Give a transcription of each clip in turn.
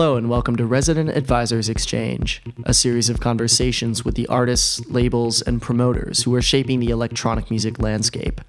Hello, and welcome to Resident Advisors Exchange, a series of conversations with the artists, labels, and promoters who are shaping the electronic music landscape.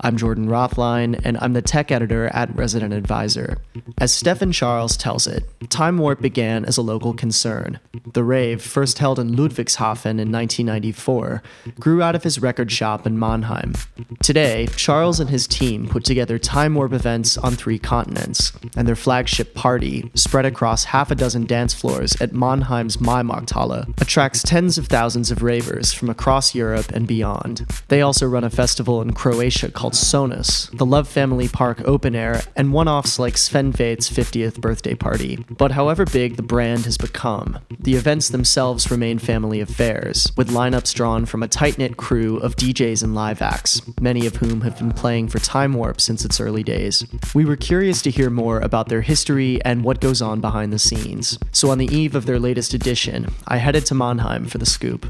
I'm Jordan Rothlein, and I'm the tech editor at Resident Advisor. As Stefan Charles tells it, Time Warp began as a local concern. The rave, first held in Ludwigshafen in 1994, grew out of his record shop in Mannheim. Today, Charles and his team put together Time Warp events on three continents, and their flagship party, spread across half a dozen dance floors at Mannheim's Maimarkthalle, attracts tens of thousands of ravers from across Europe and beyond. They also run a festival in Croatia called Sonus, the Love Family Park open air, and one offs like Sven Väth's 50th birthday party. But however big the brand has become, the events themselves remain family affairs, with lineups drawn from a tight knit crew of DJs and live acts, many of whom have been playing for Time Warp since its early days. We were curious to hear more about their history and what goes on behind the scenes. So on the eve of their latest edition, I headed to Mannheim for the scoop.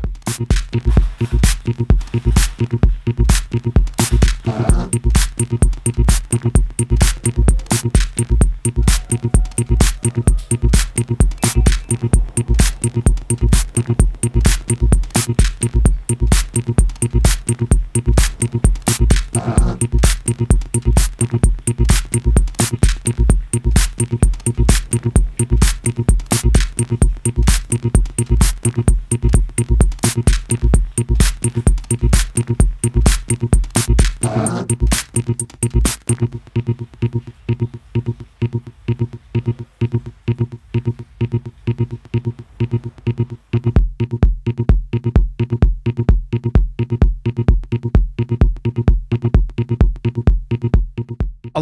a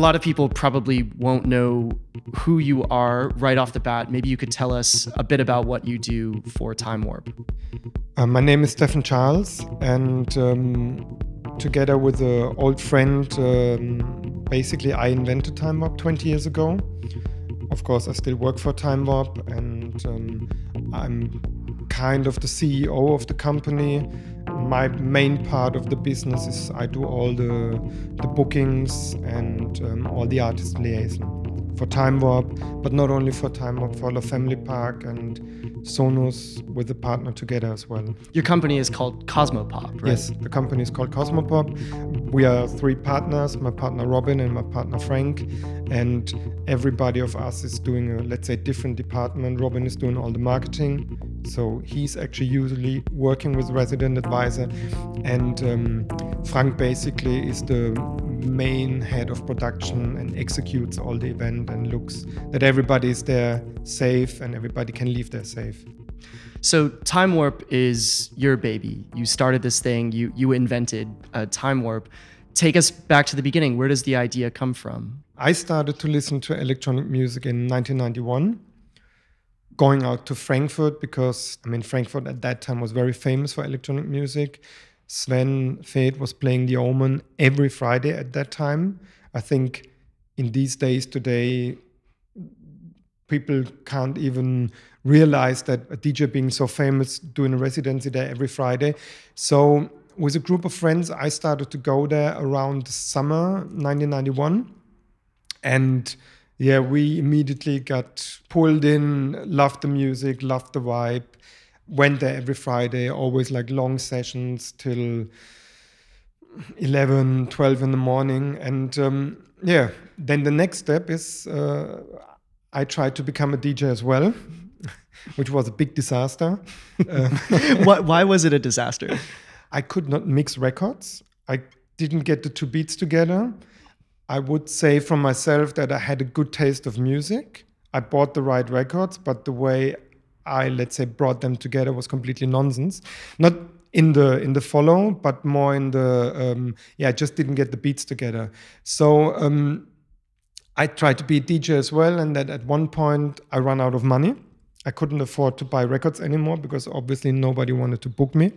lot of people probably won't know who you are right off the bat. Maybe you could tell us a bit about what you do for Time Warp. Uh, my name is Stefan Charles, and um, together with an old friend, um, basically, I invented Time Warp 20 years ago. Of course, I still work for Time Warp, and um, I'm kind of the CEO of the company my main part of the business is I do all the the bookings and um, all the artist liaison for Time Warp, but not only for Time Warp, for the Family Park and Sonus with a partner together as well. Your company is called Cosmopop, right? Yes, the company is called Cosmopop. We are three partners, my partner Robin and my partner Frank, and everybody of us is doing a let's say different department. Robin is doing all the marketing, so he's actually usually working with resident advisor, and um, Frank basically is the main head of production and executes all the event and looks that everybody is there safe and everybody can leave there safe. So Time Warp is your baby. You started this thing. You you invented uh, Time Warp. Take us back to the beginning. Where does the idea come from? I started to listen to electronic music in 1991 going out to Frankfurt because I mean Frankfurt at that time was very famous for electronic music. Sven Väth was playing the Omen every Friday at that time. I think in these days today, people can't even realize that a DJ being so famous doing a residency there every Friday. So with a group of friends, I started to go there around summer 1991, and yeah, we immediately got pulled in, loved the music, loved the vibe, went there every Friday, always like long sessions till 11, 12 in the morning. And um, yeah, then the next step is uh, I tried to become a DJ as well, which was a big disaster. uh, why, why was it a disaster? I could not mix records. I didn't get the two beats together. I would say from myself that I had a good taste of music. I bought the right records, but the way I let's say brought them together was completely nonsense. Not in the in the follow, but more in the um, yeah, I just didn't get the beats together. So um, I tried to be a DJ as well, and that at one point I ran out of money. I couldn't afford to buy records anymore because obviously nobody wanted to book me.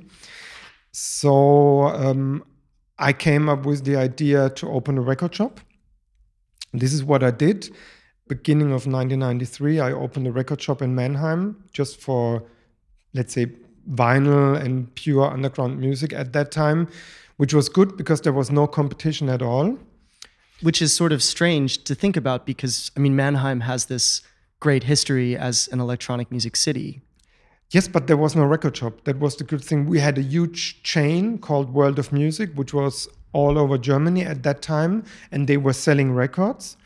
So um, I came up with the idea to open a record shop. This is what I did. Beginning of 1993, I opened a record shop in Mannheim just for, let's say, vinyl and pure underground music at that time, which was good because there was no competition at all. Which is sort of strange to think about because, I mean, Mannheim has this great history as an electronic music city. Yes, but there was no record shop. That was the good thing. We had a huge chain called World of Music, which was all over Germany at that time, and they were selling records.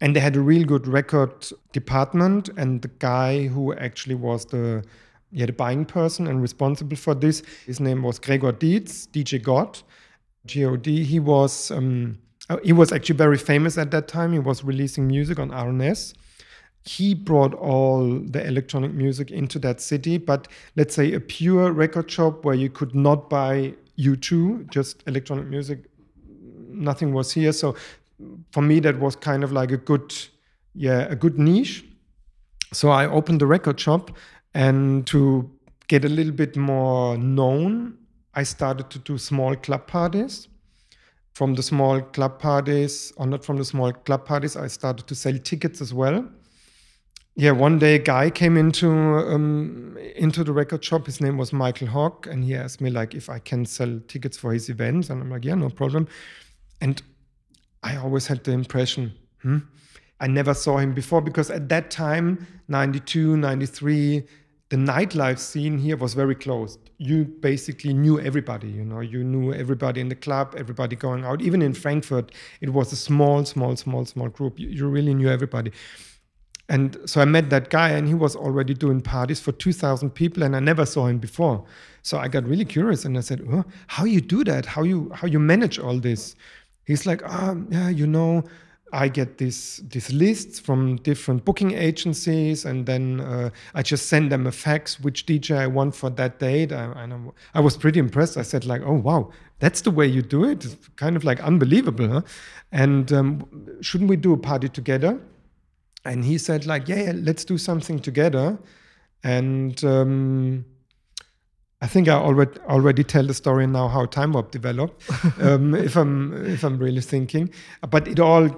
And they had a real good record department. And the guy who actually was the yeah, the buying person and responsible for this, his name was Gregor Dietz, DJ God, G-O-D. He was um, uh, he was actually very famous at that time. He was releasing music on RNS he brought all the electronic music into that city. But let's say a pure record shop where you could not buy U2, just electronic music, nothing was here. So for me, that was kind of like a good, yeah, a good niche. So I opened the record shop, and to get a little bit more known, I started to do small club parties. From the small club parties, or not from the small club parties, I started to sell tickets as well yeah, one day a guy came into um, into the record shop. His name was Michael Hawk, and he asked me like if I can sell tickets for his events, and I'm like, yeah, no problem. And I always had the impression, hmm, I never saw him before because at that time, 92, 93, the nightlife scene here was very closed. You basically knew everybody, you know, you knew everybody in the club, everybody going out. Even in Frankfurt, it was a small, small, small, small group. You, you really knew everybody and so I met that guy, and he was already doing parties for 2,000 people, and I never saw him before. So I got really curious, and I said, oh, "How you do that? How you how you manage all this?" He's like, "Ah, yeah, you know, I get these these lists from different booking agencies, and then uh, I just send them a fax which DJ I want for that date." I, I was pretty impressed. I said, "Like, oh wow, that's the way you do it. It's kind of like unbelievable, huh?" And um, shouldn't we do a party together? And he said like yeah, yeah let's do something together and um, I think I already already tell the story now how Time Warp developed. um, if I'm if I'm really thinking, but it all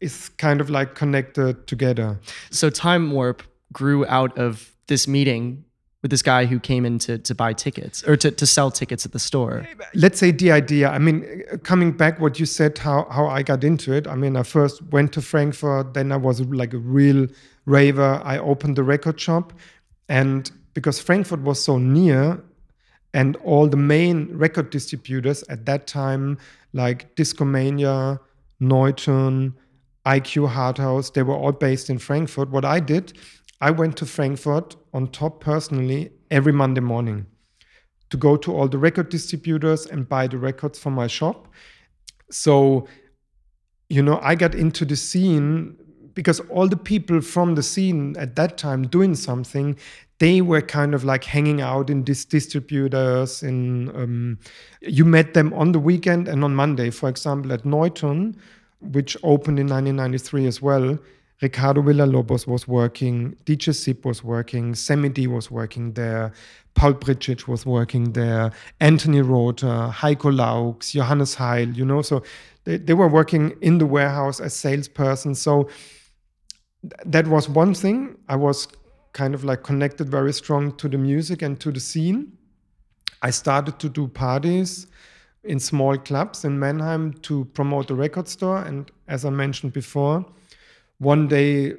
is kind of like connected together. So Time Warp grew out of this meeting with this guy who came in to, to buy tickets or to, to sell tickets at the store? Let's say the idea. I mean, coming back what you said, how, how I got into it. I mean, I first went to Frankfurt, then I was like a real raver. I opened the record shop. And because Frankfurt was so near, and all the main record distributors at that time, like Discomania, Neuton, IQ Harthouse, they were all based in Frankfurt. What I did, I went to Frankfurt on top personally every Monday morning to go to all the record distributors and buy the records for my shop. So, you know, I got into the scene because all the people from the scene at that time doing something, they were kind of like hanging out in these distributors. In um, you met them on the weekend and on Monday, for example, at Neuton, which opened in 1993 as well Ricardo Villalobos was working, DJ Zip was working, D was working there, Paul Brtschitsch was working there, Anthony Rother, Heiko Laux, Johannes Heil, you know, so they, they were working in the warehouse as salesperson. So that was one thing. I was kind of like connected very strong to the music and to the scene. I started to do parties in small clubs in Mannheim to promote the record store. And as I mentioned before, one day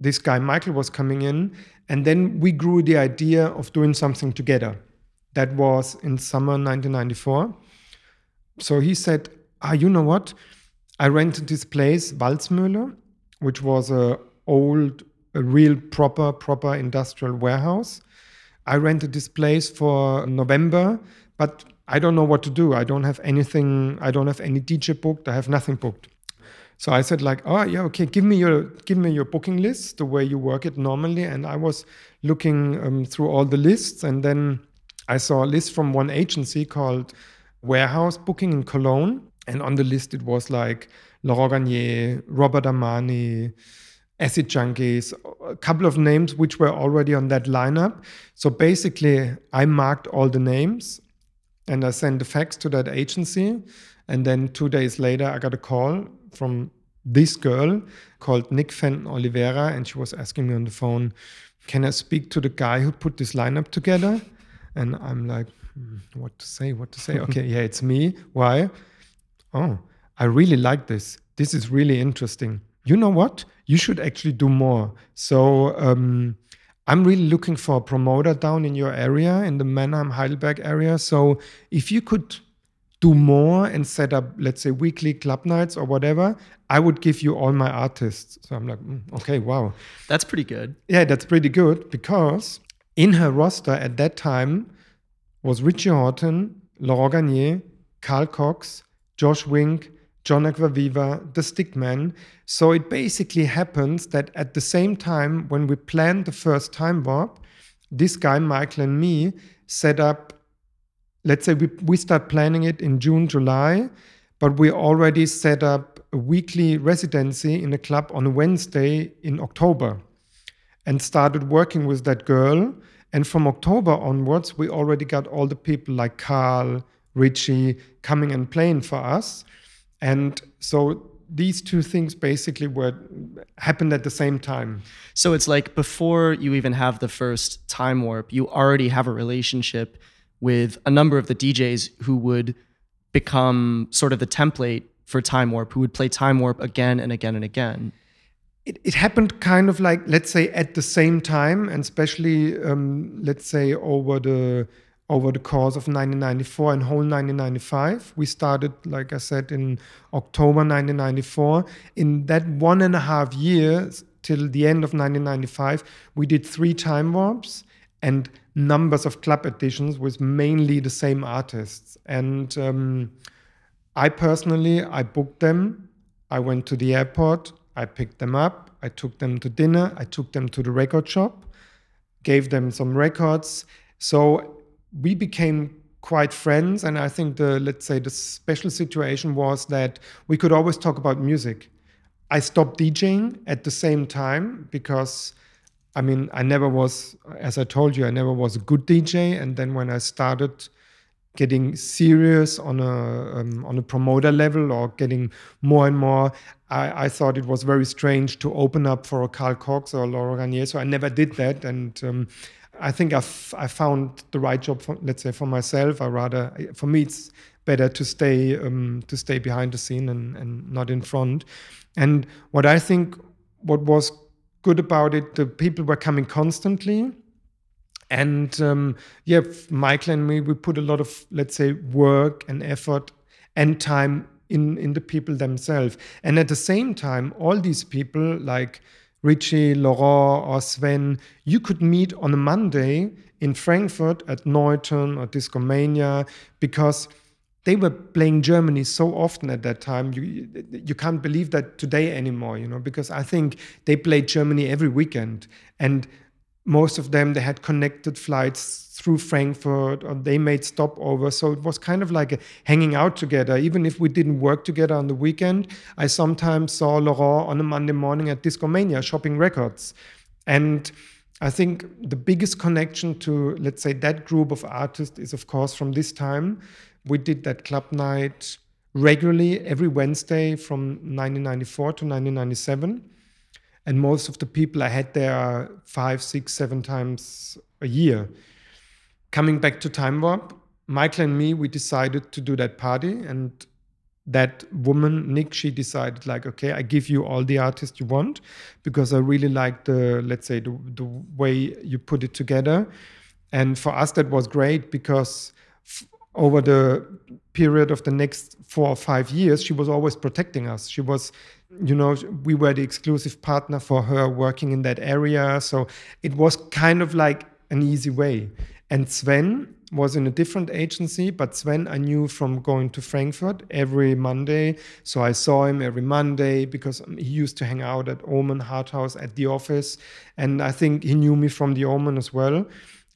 this guy Michael was coming in, and then we grew the idea of doing something together. That was in summer 1994. So he said, "Ah, you know what? I rented this place, Walzmühle, which was a old, a real proper, proper industrial warehouse. I rented this place for November, but I don't know what to do. I don't have anything. I don't have any DJ booked. I have nothing booked. So I said like, oh yeah, okay, give me your give me your booking list, the way you work it normally. And I was looking um, through all the lists, and then I saw a list from one agency called Warehouse Booking in Cologne, and on the list it was like Laurent Garnier, Robert Armani, Acid Junkies, a couple of names which were already on that lineup. So basically, I marked all the names and I sent the fax to that agency. And then two days later, I got a call from this girl called Nick Fenton Oliveira, and she was asking me on the phone, Can I speak to the guy who put this lineup together? And I'm like, hmm, What to say? What to say? okay, yeah, it's me. Why? Oh, I really like this. This is really interesting. You know what? You should actually do more. So, um, I'm really looking for a promoter down in your area, in the Mannheim Heidelberg area. So, if you could do more and set up, let's say, weekly club nights or whatever, I would give you all my artists. So I'm like, mm, okay, wow. That's pretty good. Yeah, that's pretty good because in her roster at that time was Richie Hawtin, Laurent Garnier, Carl Cox, Josh Wink, John Acquaviva, the Stickman. So it basically happens that at the same time, when we planned the first time warp, this guy, Michael, and me set up let's say we, we start planning it in June, July, but we already set up a weekly residency in a club on a Wednesday in October and started working with that girl. And from October onwards, we already got all the people like Carl, Richie coming and playing for us. And so these two things basically were happened at the same time. So it's like before you even have the first time warp, you already have a relationship with a number of the DJs who would become sort of the template for Time Warp, who would play Time Warp again and again and again. It, it happened kind of like, let's say, at the same time, and especially, um, let's say, over the over the course of 1994 and whole 1995. We started, like I said, in October 1994. In that one and a half years till the end of 1995, we did three time warps and numbers of club editions with mainly the same artists. And um, I personally, I booked them. I went to the airport. I picked them up. I took them to dinner. I took them to the record shop, gave them some records. So we became quite friends. And I think the, let's say, the special situation was that we could always talk about music. I stopped DJing at the same time because I mean, I never was, as I told you, I never was a good DJ. And then when I started getting serious on a um, on a promoter level or getting more and more, I, I, thought it was very strange to open up for a Carl Cox or Laurent Garnier. So I never did that. And um, I think I've, I found the right job, for, let's say, for myself. I rather, for me, it's better to stay um, to stay behind the scene and, and not in front. And what I think, what was good about it. The people were coming constantly. And um, yeah, Michael and me, we put a lot of, let's say, work and effort and time in, in the people themselves. And at the same time, all these people like Richie, Laurent, or Sven, you could meet on a Monday in Frankfurt at Neuton or Discomania because – they were playing Germany so often at that time. You you can't believe that today anymore, you know, because I think they played Germany every weekend, and most of them they had connected flights through Frankfurt or they made stopover. So it was kind of like hanging out together. Even if we didn't work together on the weekend, I sometimes saw Laurent on a Monday morning at Discomania shopping records, and. I think the biggest connection to, let's say, that group of artists is, of course, from this time we did that club night regularly every Wednesday from 1994 to 1997. And most of the people I had there five, six, seven times a year. Coming back to Time Warp, Michael and me, we decided to do that party. And that woman, Nick, she decided, like, okay, I give you all the artists you want because I really like the, let's say, the, the way you put it together. And for us, that was great because over the period of the next four or five years, she was always protecting us. She was, you know, we were the exclusive partner for her working in that area. So it was kind of like an easy way. And Sven was in a different agency, but Sven I knew from going to Frankfurt every Monday. So I saw him every Monday because um, he used to hang out at Omen Harthouse at the office. And I think he knew me from the Omen as well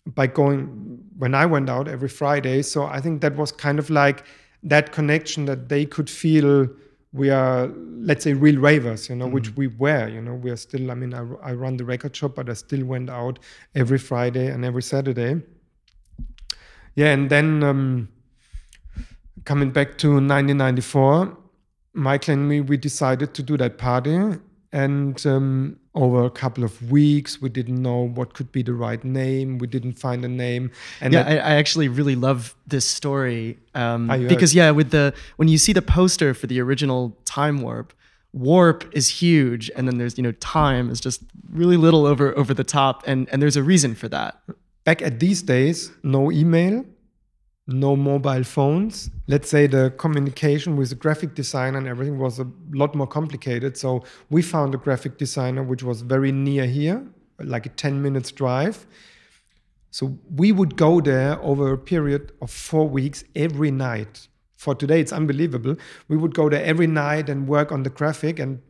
by going when I went out every Friday. So I think that was kind of like that connection that they could feel we are let's say real ravers you know which Mm. we were you know we are still i mean I, I run the record shop but i still went out every friday and every saturday yeah and then um, coming back to 1994 michael and me we decided to do that party and um, over a couple of weeks. We didn't know what could be the right name. We didn't find a name. And yeah, I, I actually really love this story um, because yeah, with the when you see the poster for the original Time Warp, Warp is huge, and then there's you know Time is just really little over over the top, and and there's a reason for that. back at these days, no email, no mobile phones. Let's say the communication with the graphic designer and everything was a lot more complicated. So we found a graphic designer which was very near here, like a 10 minutes drive. So we would go there over a period of four weeks every night. For today, it's unbelievable. We would go there every night and work on the graphic. And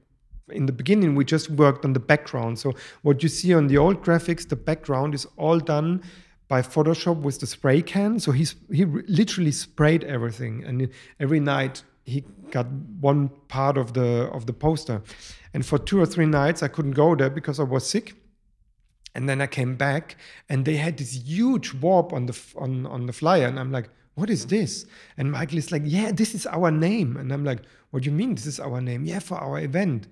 in the beginning, we just worked on the background. So what you see on the old graphics, the background is all done by Photoshop with the spray can. So he's he literally sprayed everything, and every night he got one part of the of the poster. And for two or three nights, I couldn't go there because I was sick. And then I came back, and they had this huge warp on the on on the flyer, and I'm like, "What is this?" And Michael is like, "Yeah, this is our name." And I'm like, "What do you mean this is our name?" Yeah, for our event,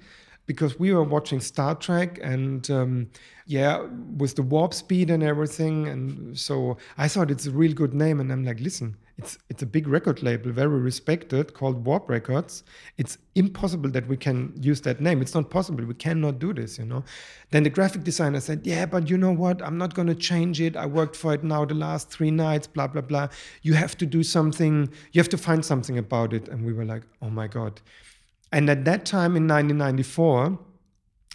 because we were watching Star Trek, and um, yeah, with the warp speed and everything, and so I thought it's a real good name, and I'm like, "Listen, it's it's a big record label, very respected, called Warp Records. It's impossible that we can use that name. It's not possible. We cannot do this, you know." Then the graphic designer said, "Yeah, but you know what? I'm not going to change it. I worked for it now the last three nights. Blah blah blah. You have to do something. You have to find something about it." And we were like, "Oh my god!" And at that time in 1994,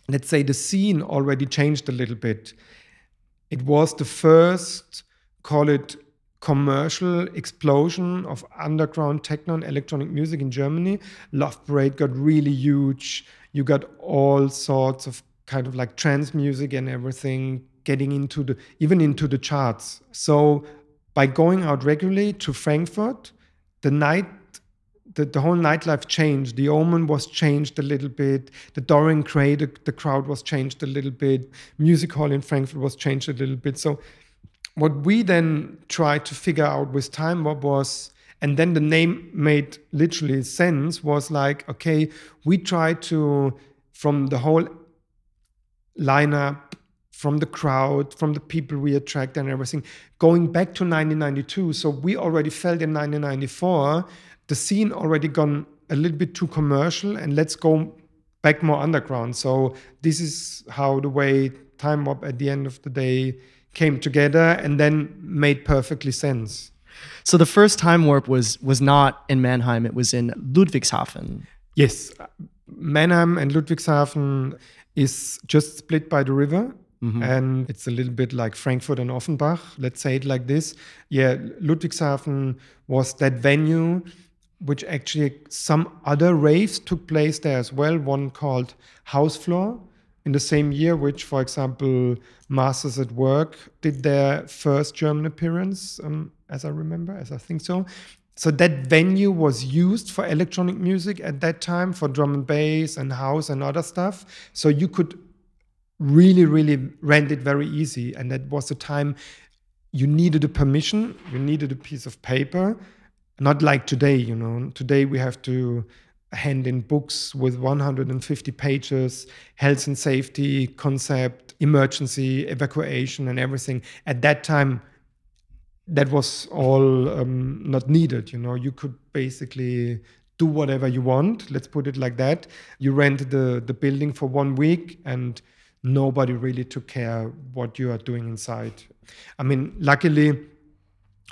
let's say the scene already changed a little bit. It was the first, call it commercial explosion of underground techno and electronic music in Germany. Love Parade got really huge. You got all sorts of kind of like trance music and everything getting into the even into the charts. So by going out regularly to Frankfurt, the night the, the whole nightlife changed. The Omen was changed a little bit. The Dorian Gray, the, the crowd was changed a little bit. Music hall in Frankfurt was changed a little bit. So what we then tried to figure out with time what was and then the name made literally sense was like okay we try to from the whole lineup from the crowd from the people we attract and everything going back to 1992 so we already felt in 1994 the scene already gone a little bit too commercial and let's go back more underground. So this is how the way time warp at the end of the day came together and then made perfectly sense. So the first Time Warp was was not in Mannheim; it was in Ludwigshafen. yes. Mannheim and ludwigshafen is just split by the river mm-hmm. and it's a little bit like frankfurt and offenbach let's say it like this. Yeah ludwigshafen was that venue which actually some other raves took place there as well one called house floor in the same year which for example masters at work did their first german appearance um, as i remember as i think so. So that venue was used for electronic music at that time for drum and bass and house and other stuff. So you could really really rent it very easy. And that was the time you needed a permission you needed a piece of paper not like today you know. Today we have to hand in books with 150 pages health and safety concept emergency evacuation and everything. At that time that was all um, not needed you know. You could basically do whatever you want let's put it like that. You rent the the building for one week and nobody really took care what you are doing inside. I mean luckily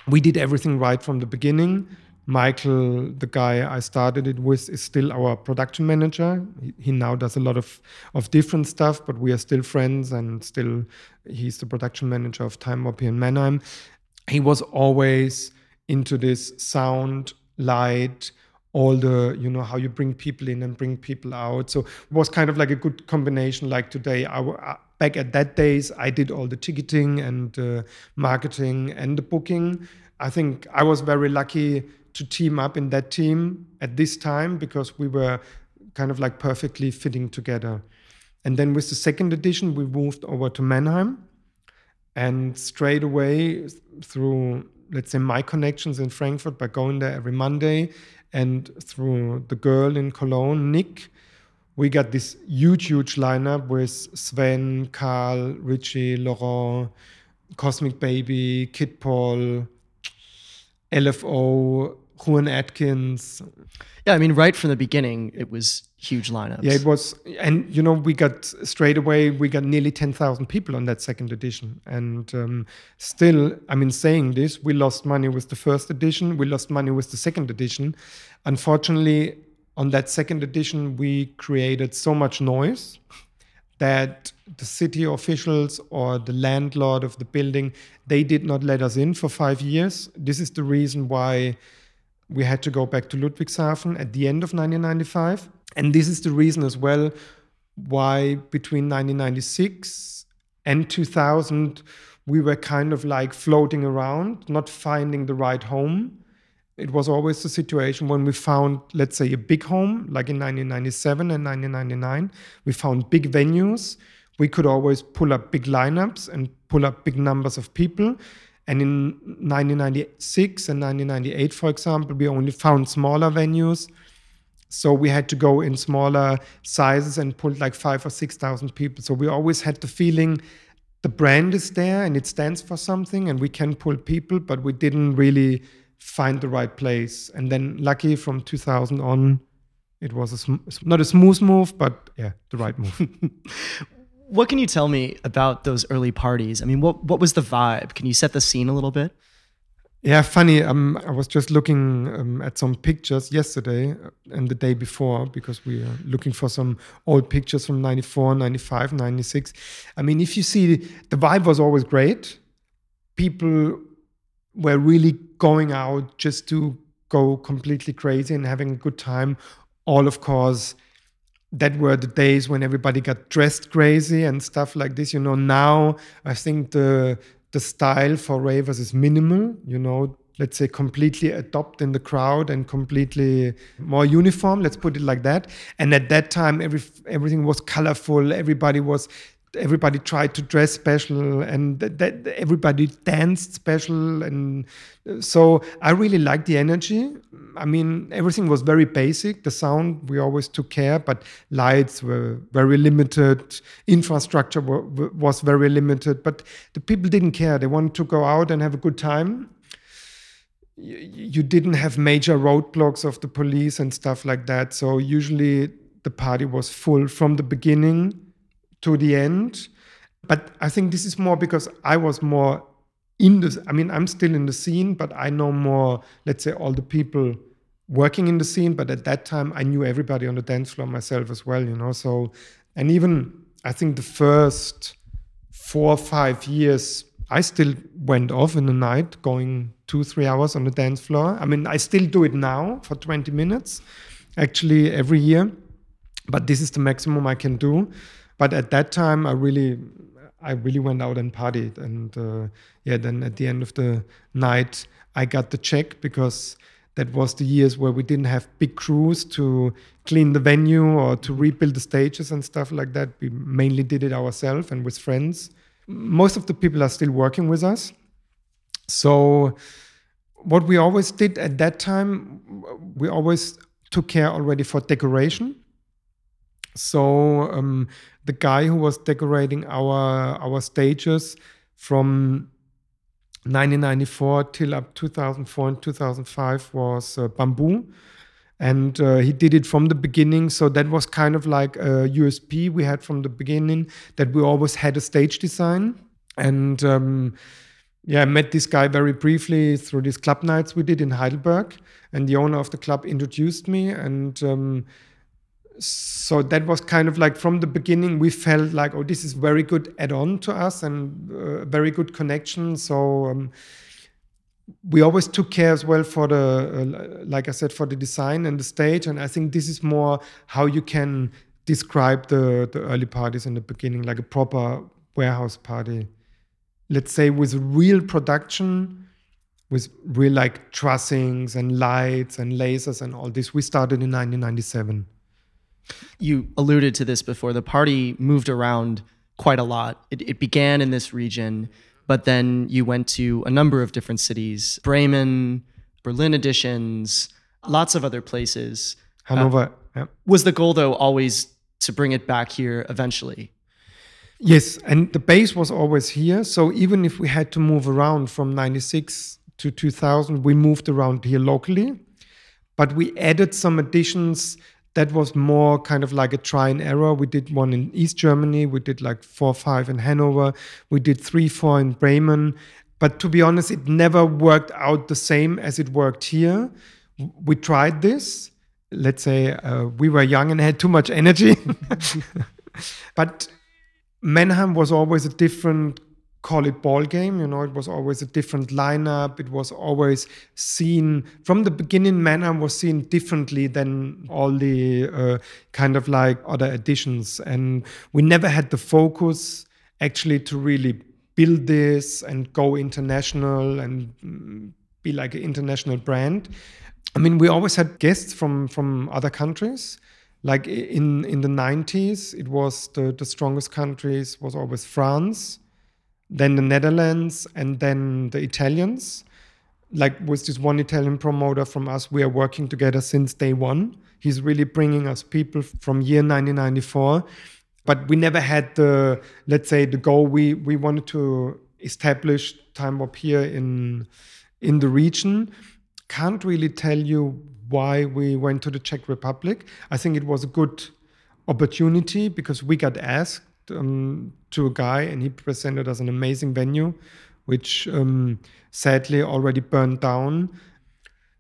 we did everything right from the beginning. Michael the guy i started it with is still our production manager. He, now does a lot of of different stuff but we are still friends and still he's the production manager of Time Warp here in mannheim. He was always into this sound light all the you know how you bring people in and bring people out. So it was kind of like a good combination like today I, back at that days i did all the ticketing and uh, marketing and the booking i think i was very lucky to team up in that team at this time because we were kind of like perfectly fitting together. And then with the second edition, we moved over to Mannheim. And straight away, through, let's say, my connections in Frankfurt by going there every Monday and through the girl in Cologne, Nick, we got this huge, huge lineup with Sven, Carl, Richie, Laurent, Cosmic Baby, Kid Paul, LFO, Juan Atkins. Yeah, I mean, right from the beginning, it was huge lineups. Yeah, it was, and you know, we got straight away, we got nearly ten thousand people on that second edition, and um, still, I mean, saying this, we lost money with the first edition, we lost money with the second edition. Unfortunately, on that second edition, we created so much noise that the city officials or the landlord of the building they did not let us in for five years. This is the reason why we had to go back to Ludwigshafen at the end of 1995, and this is the reason as well why between 1996 and 2000 we were kind of like floating around, not finding the right home it was always the situation when we found, let's say, a big home, like in 1997 and 1999, we found big venues. We could always pull up big lineups and pull up big numbers of people. And in 1996 and 1998, for example, we only found smaller venues. So we had to go in smaller sizes and pull like five or 6,000 people. So we always had the feeling the brand is there and it stands for something and we can pull people, but we didn't really find the right place. And then, lucky from 2000 on, it was a sm- not a smooth move, but yeah, the right move. what can you tell me about those early parties? I mean, what what was the vibe? Can you set the scene a little bit? Yeah, funny. Um, I was just looking um, at some pictures yesterday uh, and the day before because we are looking for some old pictures from 94, 95, 96. I mean, if you see, the vibe was always great. People were really going out just to go completely crazy and having a good time. All, of course, that were the days when everybody got dressed crazy and stuff like this. You know, now I think the the style for ravers is minimal. You know, let's say completely adopt in the crowd and completely more uniform. Let's put it like that. And at that time, every everything was colorful. Everybody was everybody tried to dress special and that, that everybody danced special and uh, so i really liked the energy. I mean everything was very basic the sound we always took care but lights were very limited infrastructure were, was very limited but the people didn't care. They wanted to go out and have a good time. You didn't have major roadblocks of the police and stuff like that so usually the party was full from the beginning to the end. But I think this is more because I was more in the, I mean, I'm still in the scene, but I know more, let's say, all the people working in the scene. But at that time, I knew everybody on the dance floor myself as well, you know. So, and even I think the first four or five years, I still went off in the night, going two, three hours on the dance floor. I mean, I still do it now for 20 minutes, actually, every year. But this is the maximum I can do but at that time i really i really went out and partied. And uh, yeah then at the end of the night i got the check because that was the years where we didn't have big crews to clean the venue or to rebuild the stages and stuff like that. We mainly did it ourselves and with friends. Most of the people are still working with us. So what we always did at that time we always took care already for decoration so um, the guy who was decorating our our stages from 1994 till up 2004 and 2005 was uh, Bamboo. And uh, he did it from the beginning. So that was kind of like a USP we had from the beginning that we always had a stage design. And um, yeah, I met this guy very briefly through these club nights we did in Heidelberg. And the owner of the club introduced me. And um, so that was kind of like from the beginning we felt like oh this is very good add-on to us and uh, very good connection. So um, we always took care as well for the uh, like i said for the design and the stage. And i think this is more how you can describe the the early parties in the beginning like a proper warehouse party. Let's say with real production with real like trussings and lights and lasers and all this we started in 1997 You alluded to this before. The party moved around quite a lot. It, it began in this region, but then you went to a number of different cities Bremen, Berlin editions, lots of other places. Hanover. Uh. Was the goal, though, always to bring it back here eventually? Yes, and the base was always here. So even if we had to move around from 96 to 2000, we moved around here locally. But we added some additions that was more kind of like a try and error. We did one in East Germany, we did like four, five in Hanover, we did three, four in Bremen. But to be honest, it never worked out the same as it worked here. We tried this. Let's say uh, we were young and had too much energy. but Mannheim was always a different call it ball game you know it was always a different lineup. It was always seen from the beginning mannheim was seen differently than all the uh, kind of like other editions and we never had the focus actually to really build this and go international and mm, be like an international brand. I mean we always had guests from from other countries. Like in in the 90s it was the the strongest countries was always france then the Netherlands, and then the Italians. Like with this one Italian promoter from us, we are working together since day one. He's really bringing us people from year 1994. But we never had the, let's say, the goal. We we wanted to establish Time Warp here in in the region. Can't really tell you why we went to the Czech Republic. I think it was a good opportunity because we got asked um, to a guy, and he presented us an amazing venue, which um, sadly already burned down.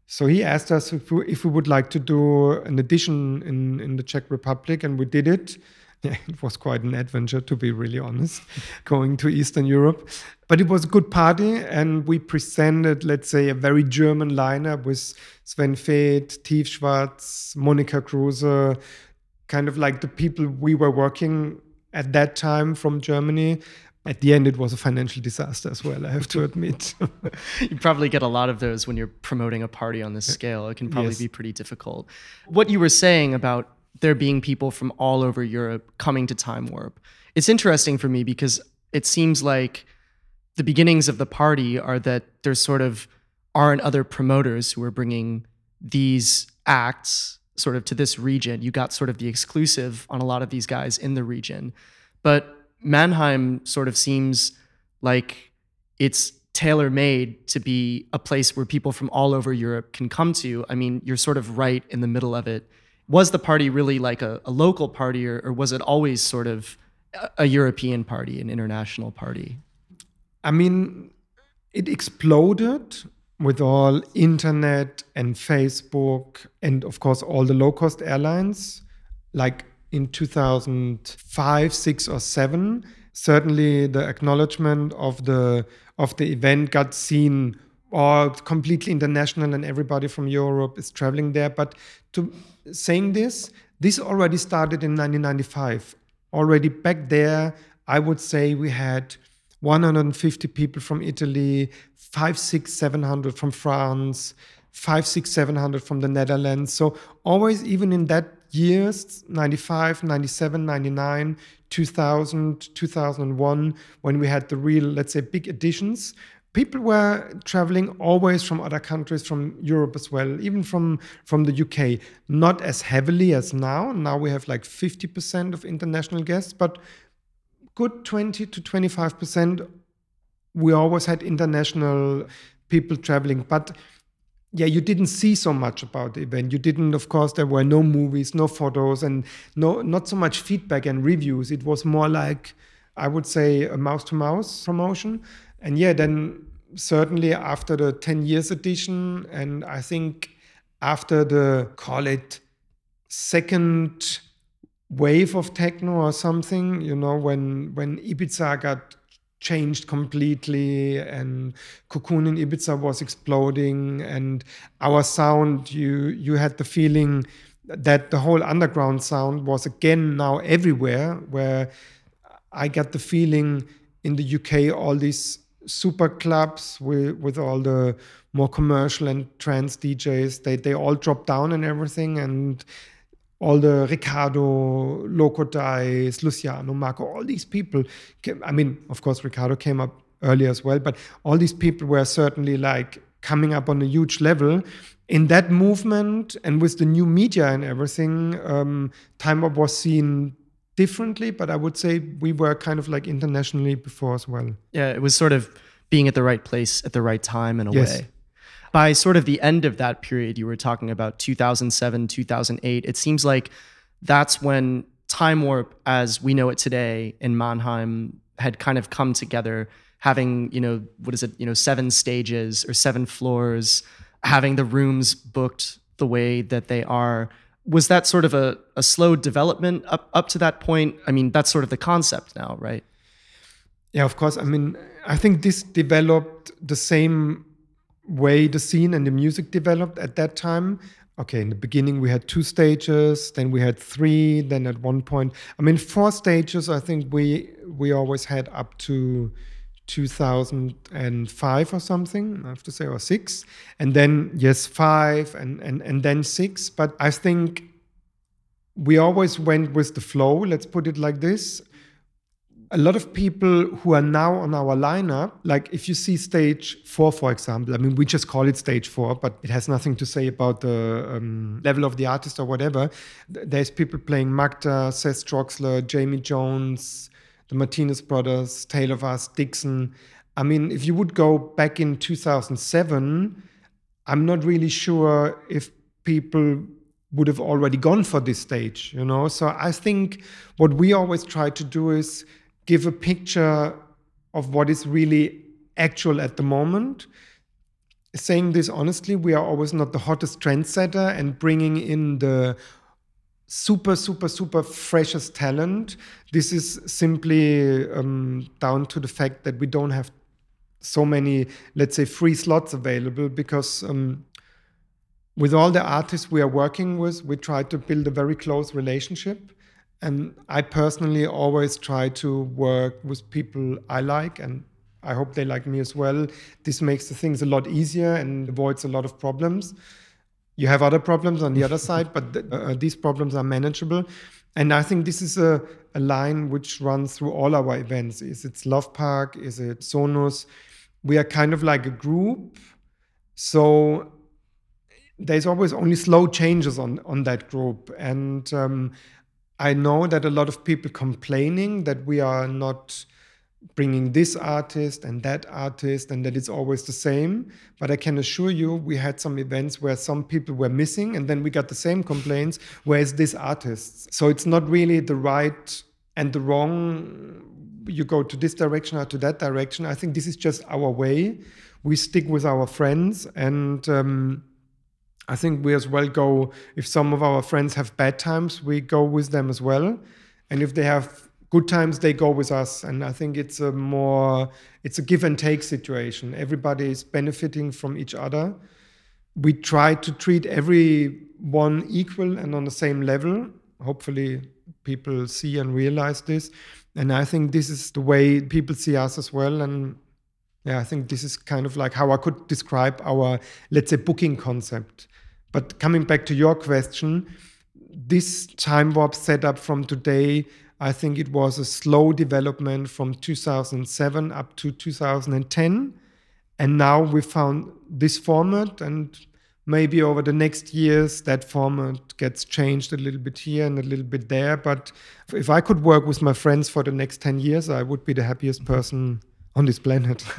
So he asked us if we, if we would like to do an edition in, in the Czech Republic, and we did it. Yeah, it was quite an adventure, to be really honest, going to Eastern Europe. But it was a good party, and we presented, let's say, a very German lineup with Sven Väth, Tiefschwarz, Monika Kruse, kind of like the people we were working at that time from Germany. At the end, it was a financial disaster as well, I have to admit. you probably get a lot of those when you're promoting a party on this uh, scale. It can probably yes. be pretty difficult. What you were saying about there being people from all over Europe coming to Time Warp, it's interesting for me because it seems like the beginnings of the party are that there's sort of aren't other promoters who are bringing these acts sort of to this region. You got sort of the exclusive on a lot of these guys in the region. But Mannheim sort of seems like it's tailor made to be a place where people from all over Europe can come to. I mean, you're sort of right in the middle of it. Was the party really like a, a local party, or, or was it always sort of a, a European party, an international party? I mean, it exploded with all internet and Facebook and of course all the low cost airlines. Like in 2005 6 or 7 certainly the acknowledgement of the of the event got seen or completely international and everybody from Europe is traveling there. But to saying this this already started in 1995 already back there i would say we had 150 people from Italy, five, six, 700 from France, five, six, 700 from the Netherlands. So always, even in that years, 95, 97, 99, 2000, 2001, when we had the real, let's say, big additions, people were traveling always from other countries from europe as well even from from the uk not as heavily as now now we have like 50% of international guests but good 20 to 25%. We always had international people traveling, but yeah, you didn't see so much about the event. You didn't, of course, there were no movies, no photos, and no not so much feedback and reviews. It was more like, I would say, a mouse to mouse promotion. And yeah, then certainly after the 10 years edition, and I think after the call it second wave of techno or something you know when when ibiza got changed completely and cocoon in ibiza was exploding and our sound you you had the feeling that the whole underground sound was again now everywhere where i got the feeling in the uk all these super clubs with with all the more commercial and trance djs they they all dropped down and everything and all the Ricardo, Loco Dice, Luciano, Marco, all these people. Came, I mean, of course, Ricardo came up earlier as well, but all these people were certainly like coming up on a huge level. In that movement and with the new media and everything, um, Time Warp was seen differently, but I would say we were kind of like internationally before as well. Yeah, it was sort of being at the right place at the right time in a Yes. way. By sort of the end of that period, you were talking about 2007, 2008. It seems like that's when Time Warp, as we know it today in Mannheim, had kind of come together, having, you know, what is it, you know, seven stages or seven floors, having the rooms booked the way that they are. Was that sort of a, a slow development up, up to that point? I mean, that's sort of the concept now, right? Yeah, of course. I mean, I think this developed the same way the scene and the music developed at that time. Okay, in the beginning we had two stages, then we had three, then at one point, I mean, four stages. I think we we always had up to 2005 or something. I have to say, or six, and then yes, five, and and and then six. But I think we always went with the flow. Let's put it like this a lot of people who are now on our lineup, like if you see stage four, for example, I mean, we just call it stage four, but it has nothing to say about the um, level of the artist or whatever. There's people playing Magda, Seth Troxler, Jamie Jones, the Martinez brothers, Tale Of Us, Dixon. I mean, if you would go back in 2007, I'm not really sure if people would have already gone for this stage, you know? So I think what we always try to do is give a picture of what is really actual at the moment. Saying this honestly, we are always not the hottest trendsetter and bringing in the super, super, super freshest talent. This is simply um, down to the fact that we don't have so many, let's say, free slots available because um, with all the artists we are working with, we try to build a very close relationship. And I personally always try to work with people I like, and I hope they like me as well. This makes the things a lot easier and avoids a lot of problems. You have other problems on the other side, but th- uh, these problems are manageable. And I think this is a, a line which runs through all our events. Is it Love Park? Is it Sonus? We are kind of like a group. So there's always only slow changes on on that group and um, i know that a lot of people complaining that we are not bringing this artist and that artist and that it's always the same but i can assure you we had some events where some people were missing and then we got the same complaints where's this artist? So it's not really the right and the wrong you go to this direction or to that direction. I think this is just our way. We stick with our friends and um, I think we as well go, if some of our friends have bad times, we go with them as well. And if they have good times, they go with us. And I think it's a more, it's a give and take situation. Everybody is benefiting from each other. We try to treat everyone equal and on the same level. Hopefully, people see and realize this. And I think this is the way people see us as well. And yeah, I think this is kind of like how I could describe our, let's say, booking concept. But coming back to your question, this time warp setup from today, I think it was a slow development from 2007 up to 2010. And now we found this format, and maybe over the next years, that format gets changed a little bit here and a little bit there. But if I could work with my friends for the next 10 years, I would be the happiest person on this planet.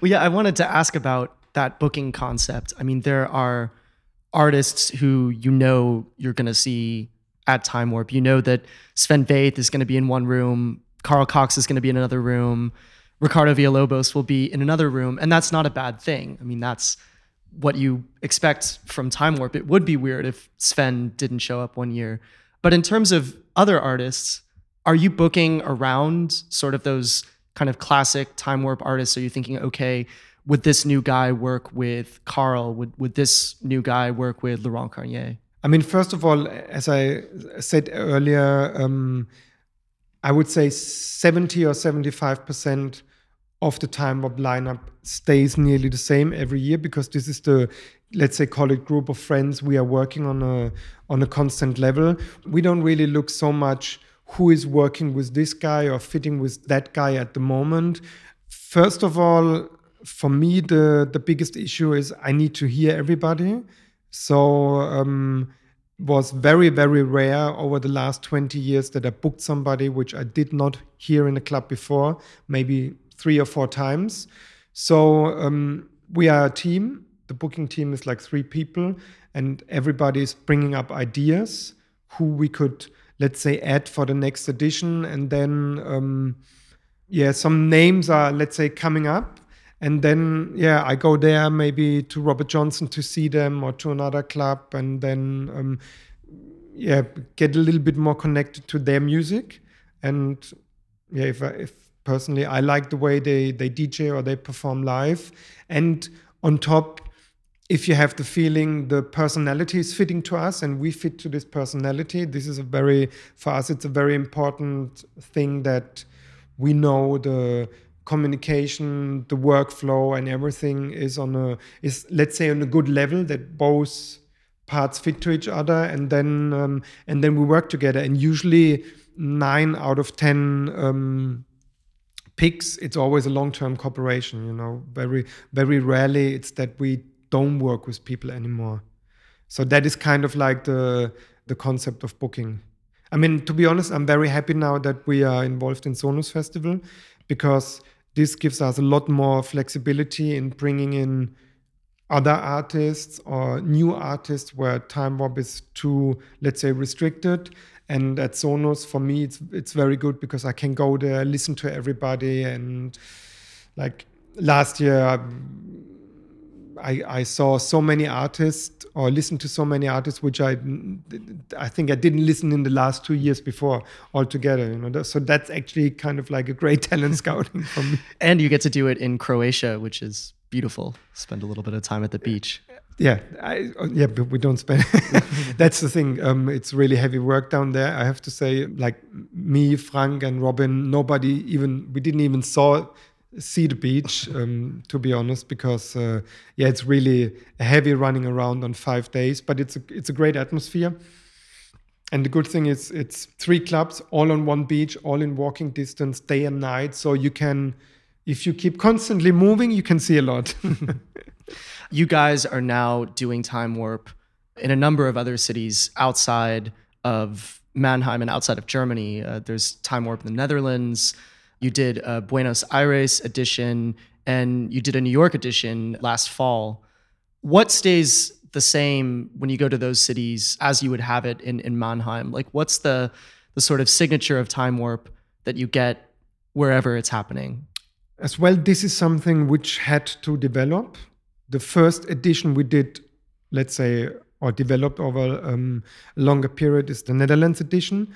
Well, yeah, I wanted to ask about that booking concept. I mean, there are artists who you know you're going to see at Time Warp. You know that Sven Väth is going to be in one room, Carl Cox is going to be in another room, Ricardo Villalobos will be in another room, and that's not a bad thing. I mean, that's what you expect from Time Warp. It would be weird if Sven didn't show up one year. But in terms of other artists, are you booking around sort of those kind of classic Time Warp artists? Are you thinking, okay, would this new guy work with Carl? Would would this new guy work with Laurent Garnier? I mean, first of all, as I said earlier, um, I would say 70 or 75% of the time lineup stays nearly the same every year because this is the let's say call it group of friends we are working on a on a constant level we don't really look so much who is working with this guy or fitting with that guy at the moment first of all for me the the biggest issue is i need to hear everybody so um was very very rare over the last 20 years that i booked somebody which i did not hear in a club before maybe three or four times. So um, we are a team. The booking team is like three people, and everybody is bringing up ideas who we could, let's say, add for the next edition. And then, um, yeah, some names are, let's say, coming up. And then, yeah, I go there maybe to Robert Johnson to see them or to another club, and then, um, yeah, get a little bit more connected to their music. And yeah, if I, if personally. I like the way they they DJ or they perform live, and on top, if you have the feeling the personality is fitting to us and we fit to this personality, this is a very for us it's a very important thing that we know the communication, the workflow, and everything is on a is let's say on a good level that both parts fit to each other, and then um, and then we work together. And usually nine out of ten um, picks, it's always a long-term cooperation. You know, very very rarely it's that we don't work with people anymore. So that is kind of like the the concept of booking. I mean, to be honest, I'm very happy now that we are involved in Sonus Festival because this gives us a lot more flexibility in bringing in other artists or new artists where time warp is too, let's say, restricted. And at Sonus, for me, it's it's very good because I can go there, listen to everybody, and like last year, I I saw so many artists or listened to so many artists which I I think I didn't listen in the last two years before altogether. You know, so that's actually kind of like a great talent scouting for me. And you get to do it in Croatia, which is beautiful. Spend a little bit of time at the beach yeah I, yeah but we don't spend that's the thing um, it's really heavy work down there i have to say like me frank and robin nobody even we didn't even saw see the beach um, to be honest because uh, yeah it's really heavy running around on five days but it's a, it's a great atmosphere and the good thing is it's three clubs all on one beach all in walking distance day and night so you can if you keep constantly moving you can see a lot you guys are now doing time warp in a number of other cities outside of Mannheim and outside of Germany. Uh, there's time warp in the Netherlands. You did a Buenos Aires edition and you did a New York edition last fall. What stays the same when you go to those cities as you would have it in, in Mannheim? Like, what's the, the sort of signature of time warp that you get wherever it's happening? As well, this is something which had to develop the first edition we did, let's say, or developed over um, a longer period is the Netherlands edition.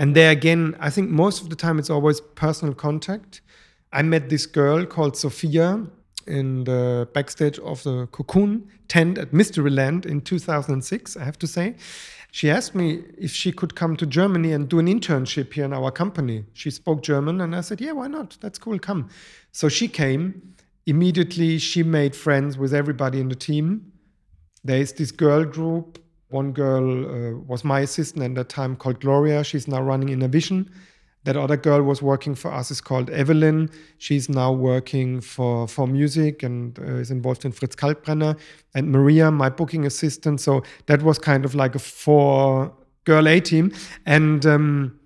And there again, I think most of the time it's always personal contact. I met this girl called Sophia in the backstage of the Cocoon tent at Mysteryland in 2006, I have to say. She asked me if she could come to Germany and do an internship here in our company. She spoke German, and I said, Yeah, why not? That's cool, come. So she came immediately she made friends with everybody in the team. There is this girl group. One girl uh, was my assistant at that time called Gloria. She's now running Innervision. That other girl was working for us is called Evelyn. She's now working for for music and uh, is involved in Fritz Kalkbrenner. And Maria, my booking assistant. So that was kind of like a four girl A team. And um,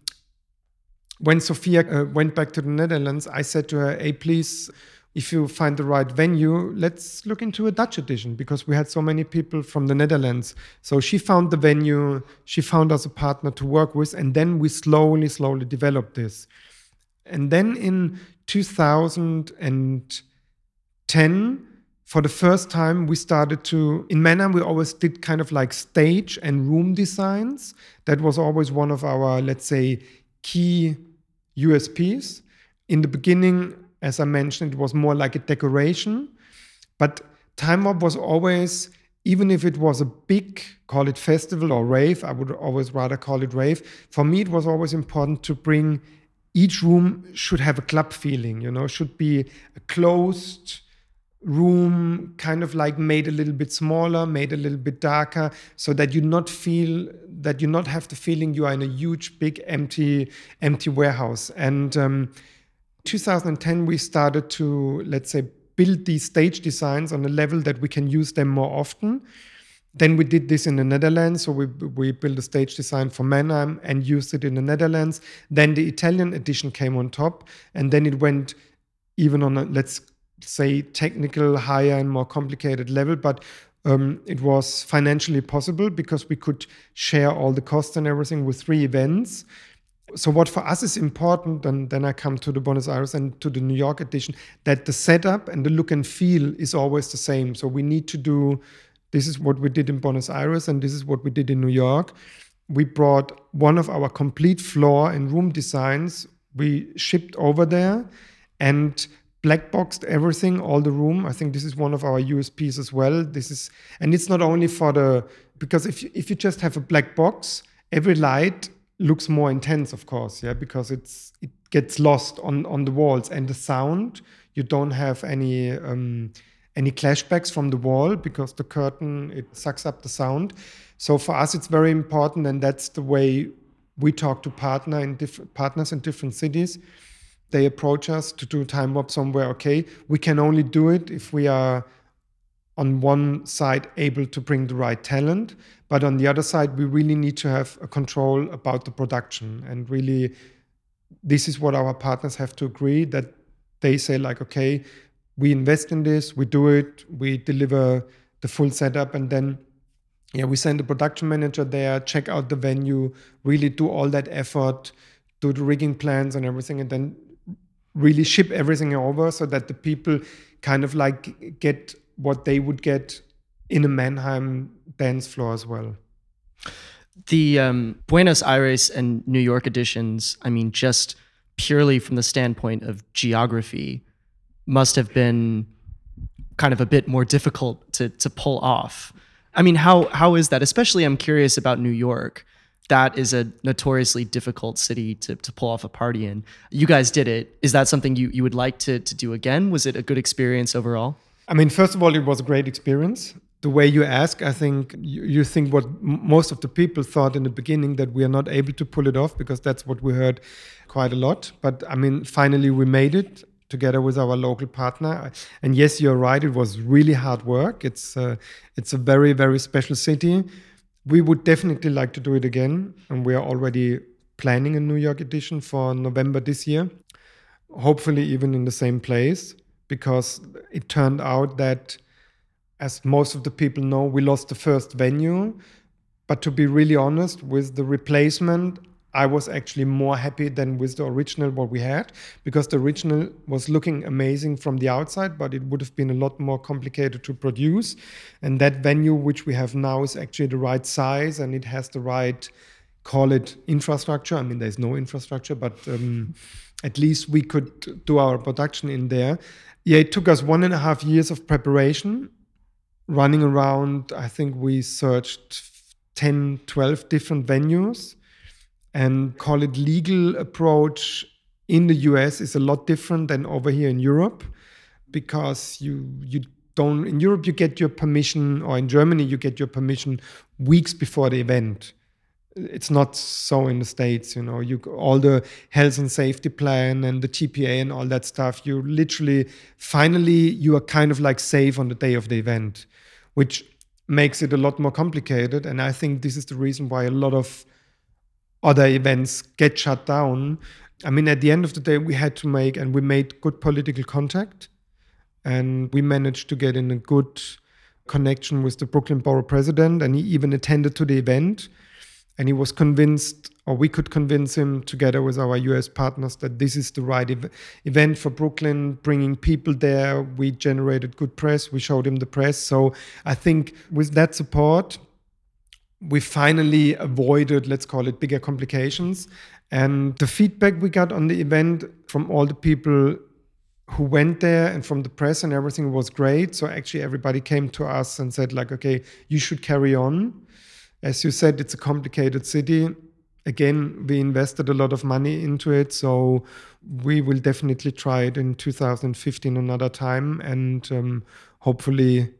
when Sophia uh, went back to the Netherlands, I said to her, "Hey, please." If you find the right venue, let's look into a Dutch edition because we had so many people from the Netherlands. So she found the venue, she found us a partner to work with, and then we slowly, slowly developed this. And then in 2010, for the first time, we started to, in Mannheim, we always did kind of like stage and room designs. That was always one of our, let's say, key USPs. In the beginning, as I mentioned, it was more like a decoration. But Time Warp was always, even if it was a big, call it festival or rave, I would always rather call it rave. For me, it was always important to bring each room should have a club feeling, you know, should be a closed room, kind of like made a little bit smaller, made a little bit darker, so that you not feel that you not have the feeling you are in a huge, big, empty, empty warehouse. And um, 2010, we started to let's say build these stage designs on a level that we can use them more often. Then we did this in the Netherlands. So we, we built a stage design for Mannheim and used it in the Netherlands. Then the Italian edition came on top. And then it went even on a, let's say, technical, higher and more complicated level. But um, it was financially possible because we could share all the costs and everything with three events so what for us is important and then i come to the buenos aires and to the new york edition that the setup and the look and feel is always the same. So we need to do this is what we did in buenos aires and this is what we did in new york. We brought one of our complete floor and room designs. We shipped over there and black boxed everything all the room. I think this is one of our usps as well. This is and it's not only for the because if you, if you just have a black box every light looks more intense, of course, yeah, because it's it gets lost on on the walls and the sound. You don't have any um, any clashbacks from the wall because the curtain it sucks up the sound. So for us, it's very important, and that's the way we talk to partner in different partners in different cities. They approach us to do time warp somewhere. Okay, we can only do it if we are on one side able to bring the right talent but on the other side we really need to have a control about the production. And really this is what our partners have to agree that they say like okay we invest in this we do it we deliver the full setup and then yeah we send the production manager there check out the venue really do all that effort do the rigging plans and everything and then really ship everything over so that the people kind of like get what they would get in a Mannheim dance floor as well. The um, Buenos Aires and New York editions, I mean, just purely from the standpoint of geography, must have been kind of a bit more difficult to to pull off. I mean, how how is that? Especially, I'm curious about New York. That is a notoriously difficult city to, to pull off a party in. You guys did it. Is that something you, you would like to, to do again? Was it a good experience overall? I mean, first of all, it was a great experience. The way you ask, I think you, you think what most of the people thought in the beginning that we are not able to pull it off because that's what we heard quite a lot. But I mean, finally, we made it together with our local partner. And yes, you're right; it was really hard work. It's uh, it's a very very special city. We would definitely like to do it again, and we are already planning a New York edition for November this year. Hopefully, even in the same place because it turned out that, as most of the people know, we lost the first venue. But to be really honest, with the replacement, I was actually more happy than with the original what we had because the original was looking amazing from the outside, but it would have been a lot more complicated to produce. And that venue, which we have now, is actually the right size and it has the right, call it infrastructure. I mean, there's no infrastructure, but um, at least we could do our production in there yeah, it took us one and a half years of preparation, running around. I think we searched 10, 12 different venues and call it legal approach in the US is a lot different than over here in Europe because you you don't in Europe you get your permission or in Germany you get your permission weeks before the event it's not so in the states you know you all the health and safety plan and the tpa and all that stuff you literally finally you are kind of like safe on the day of the event which makes it a lot more complicated. And i think this is the reason why a lot of other events get shut down. I mean at the end of the day we had to make and we made good political contact. And we managed to get in a good connection with the brooklyn borough president and he even attended to the event and he was convinced or we could convince him together with our US partners that this is the right ev- event for Brooklyn, bringing people there. We generated good press, we showed him the press. So I think with that support, we finally avoided, let's call it, bigger complications. And the feedback we got on the event from all the people who went there and from the press and everything was great. So actually, everybody came to us and said, like, okay, you should carry on as you said, it's a complicated city. again, we invested a lot of money into it. So we will definitely try it in 2015 another time. And um, hopefully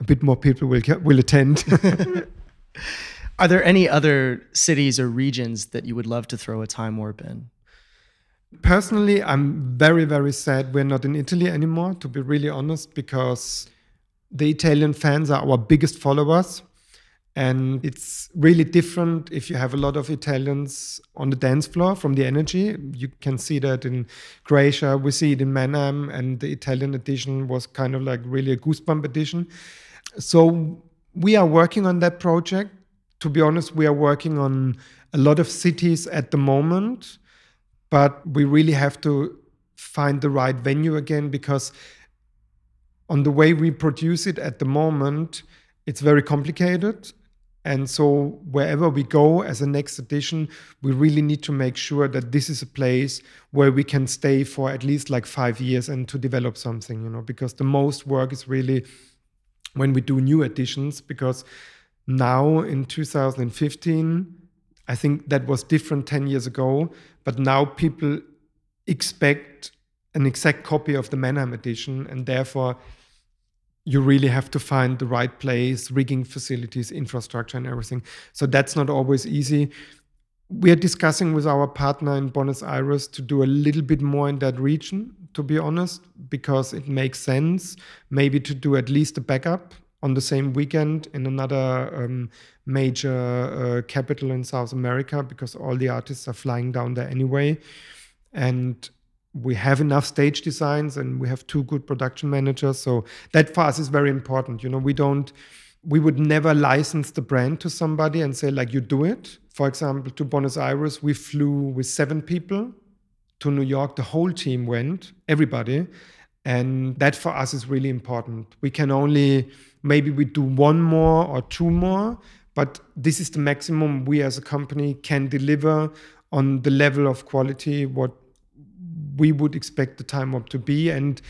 a bit more people will, will attend. Are there any other cities or regions that you would love to throw a time warp in? Personally, I'm very, very sad we're not in Italy anymore, to be really honest, because the Italian fans are our biggest followers. And it's really different if you have a lot of Italians on the dance floor from the energy. You can see that in Croatia, we see it in Mannheim, and the Italian edition was kind of like really a goosebump edition. So we are working on that project. To be honest, we are working on a lot of cities at the moment, but we really have to find the right venue again because on the way we produce it at the moment, it's very complicated and so wherever we go as a next edition, we really need to make sure that this is a place where we can stay for at least like five years and to develop something, you know, because the most work is really when we do new editions, because now in 2015, I think that was different 10 years ago, but now people expect an exact copy of the Mannheim edition, and therefore you really have to find the right place, rigging facilities, infrastructure, and everything. So that's not always easy. We are discussing with our partner in Buenos Aires to do a little bit more in that region, to be honest, because it makes sense maybe to do at least a backup on the same weekend in another um, major uh, capital in South America because all the artists are flying down there anyway. And we have enough stage designs and we have two good production managers. So that for us is very important. You know, we don't, we would never license the brand to somebody and say, like, you do it. For example, to Buenos Aires, we flew with seven people. To New York, the whole team went, everybody. And that for us is really important. We can only, maybe we do one more or two more, but this is the maximum we as a company can deliver on the level of quality what we would expect the time warp to be. And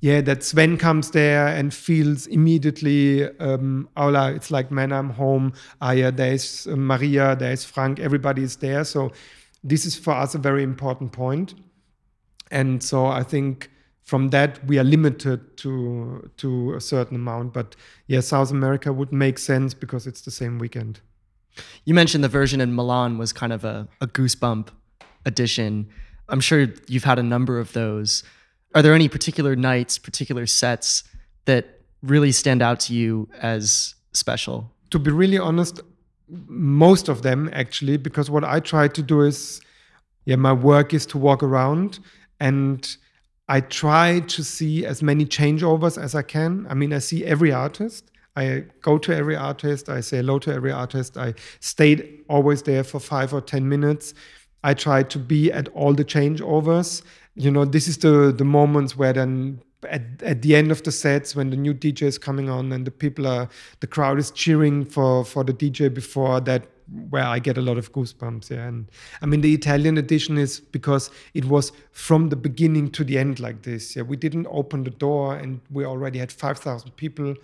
yeah, that Sven comes there and feels immediately, um, it's like, man, I'm home. Ah, yeah, there's uh, Maria, there's Frank, everybody is there. So this is for us a very important point. And so I think from that we are limited to to a certain amount. But yeah, South America would make sense because it's the same weekend. You mentioned the version in Milan was kind of a, a goosebump edition. I'm sure you've had a number of those. Are there any particular nights, particular sets that really stand out to you as special? To be really honest, most of them actually, because what I try to do is, yeah, my work is to walk around and I try to see as many changeovers as I can. I mean, I see every artist. I go to every artist. I say hello to every artist. I stayed always there for five or 10 minutes I try to be at all the changeovers. You know, this is the the moments where then at, at the end of the sets when the new DJ is coming on and the people are the crowd is cheering for for the DJ before that where I get a lot of goosebumps. Yeah, and I mean the Italian edition is because it was from the beginning to the end like this. Yeah, we didn't open the door and we already had five thousand people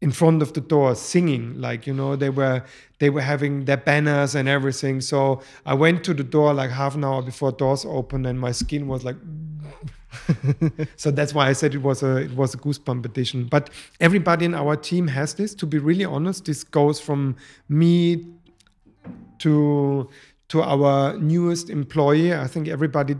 in front of the door singing like you know they were they were having their banners and everything. So i went to the door like half an hour before doors opened and my skin was like so that's why i said it was a it was a goosebump edition but everybody in our team has this. To be really honest this goes from me to to our newest employee. I think everybody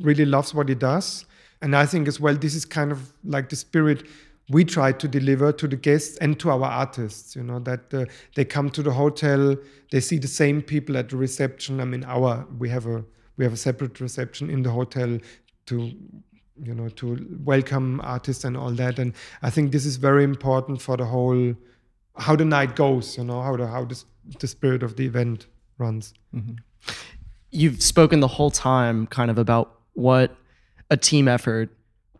really loves what he does. And i think as well this is kind of like the spirit we try to deliver to the guests and to our artists you know that uh, they come to the hotel they see the same people at the reception. I mean our we have a we have a separate reception in the hotel to you know to welcome artists and all that. And i think this is very important for the whole how the night goes you know how the how the, the spirit of the event runs. Mm-hmm. you've spoken the whole time kind of about what a team effort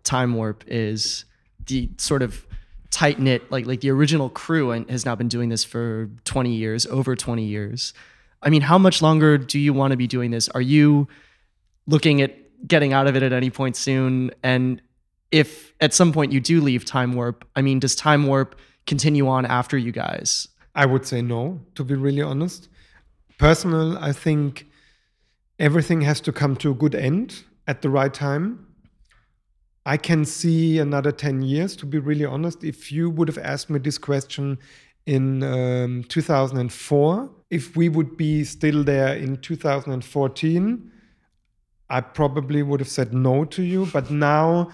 time warp is the sort of tight knit like like the original crew and has now been doing this for 20 years over 20 years. I mean how much longer do you want to be doing this? Are you looking at getting out of it at any point soon? And if at some point you do leave time warp i mean does time warp continue on after you guys? I would say no to be really honest. Personal, I think everything has to come to a good end at the right time. I can see another 10 years, to be really honest. If you would have asked me this question in um, 2004, if we would be still there in 2014, I probably would have said no to you. But now,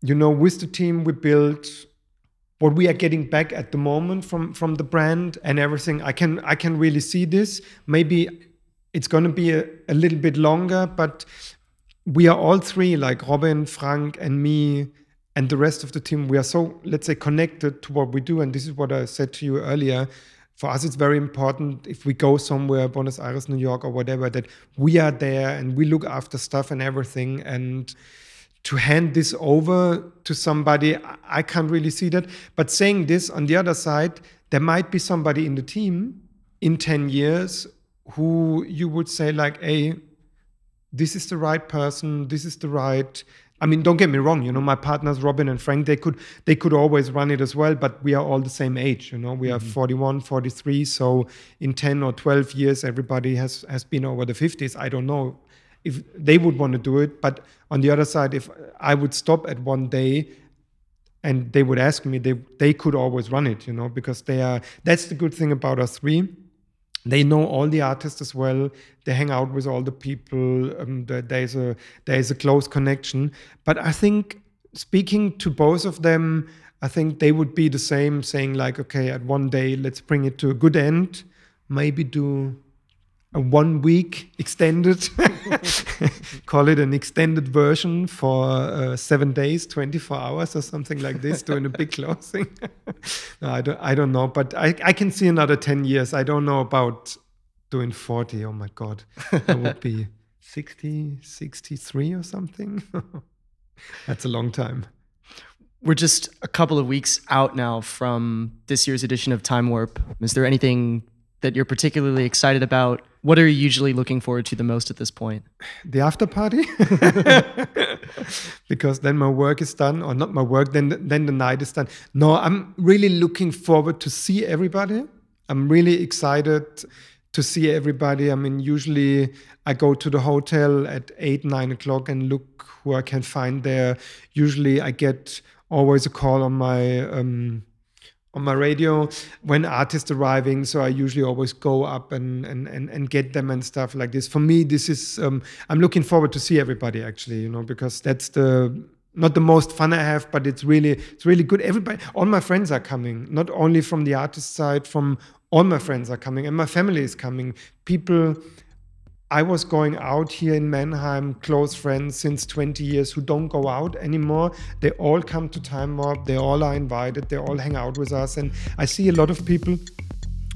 you know, with the team we built, what we are getting back at the moment from from the brand and everything, I can I can really see this. Maybe it's going to be a, a little bit longer, but we are all three, like Robin, Frank, and me, and the rest of the team. We are so let's say connected to what we do, and this is what I said to you earlier for us, it's very important if we go somewhere, Buenos Aires, New York, or whatever, that we are there and we look after stuff and everything. And to hand this over to somebody, I can't really see that. But saying this on the other side, there might be somebody in the team in 10 years who you would say, like, hey, this is the right person, this is the right I mean, don't get me wrong. You know, my partners Robin and Frank, they could they could always run it as well. But we are all the same age. You know, we are mm-hmm. 41, 43. So in 10 or 12 years, everybody has has been over the 50s. I don't know if they would want to do it. But on the other side, if I would stop at one day and they would ask me, they they could always run it. You know, because they are. That's the good thing about us three they know all the artists as well. They hang out with all the people. Um, there's a there's a close connection. But i think speaking to both of them i think they would be the same saying like okay at one day let's bring it to a good end. Maybe do a one week extended, call it an extended version for uh, seven days, 24 hours or something like this, doing a big closing. no, I don't, I don't know, but I, I can see another 10 years. I don't know about doing 40. Oh my God. That would be 60, 63 or something. That's a long time. We're just a couple of weeks out now from this year's edition of Time Warp. Is there anything that you're particularly excited about? What are you usually looking forward to the most at this point? The after party, because then my work is done, or not my work. Then then the night is done. No, I'm really looking forward to see everybody. I'm really excited to see everybody. I mean, usually I go to the hotel at eight, nine o'clock and look who I can find there. Usually I get always a call on my um, on my radio. When artists arriving so i usually always go up and and and, and get them and stuff like this. For me this is um, i'm looking forward to see everybody actually you know because that's the not the most fun i have but it's really it's really good. Everybody all my friends are coming not only from the artist side from all my friends are coming and my family is coming. People I was going out here in Mannheim, close friends since 20 years who don't go out anymore. They all come to Time Warp, they all are invited, they all hang out with us. And I see a lot of people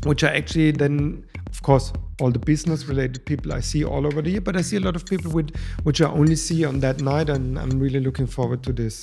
which are actually then, of course, all the business related people I see all over the year, but I see a lot of people with, which I only see on that night, and I'm really looking forward to this.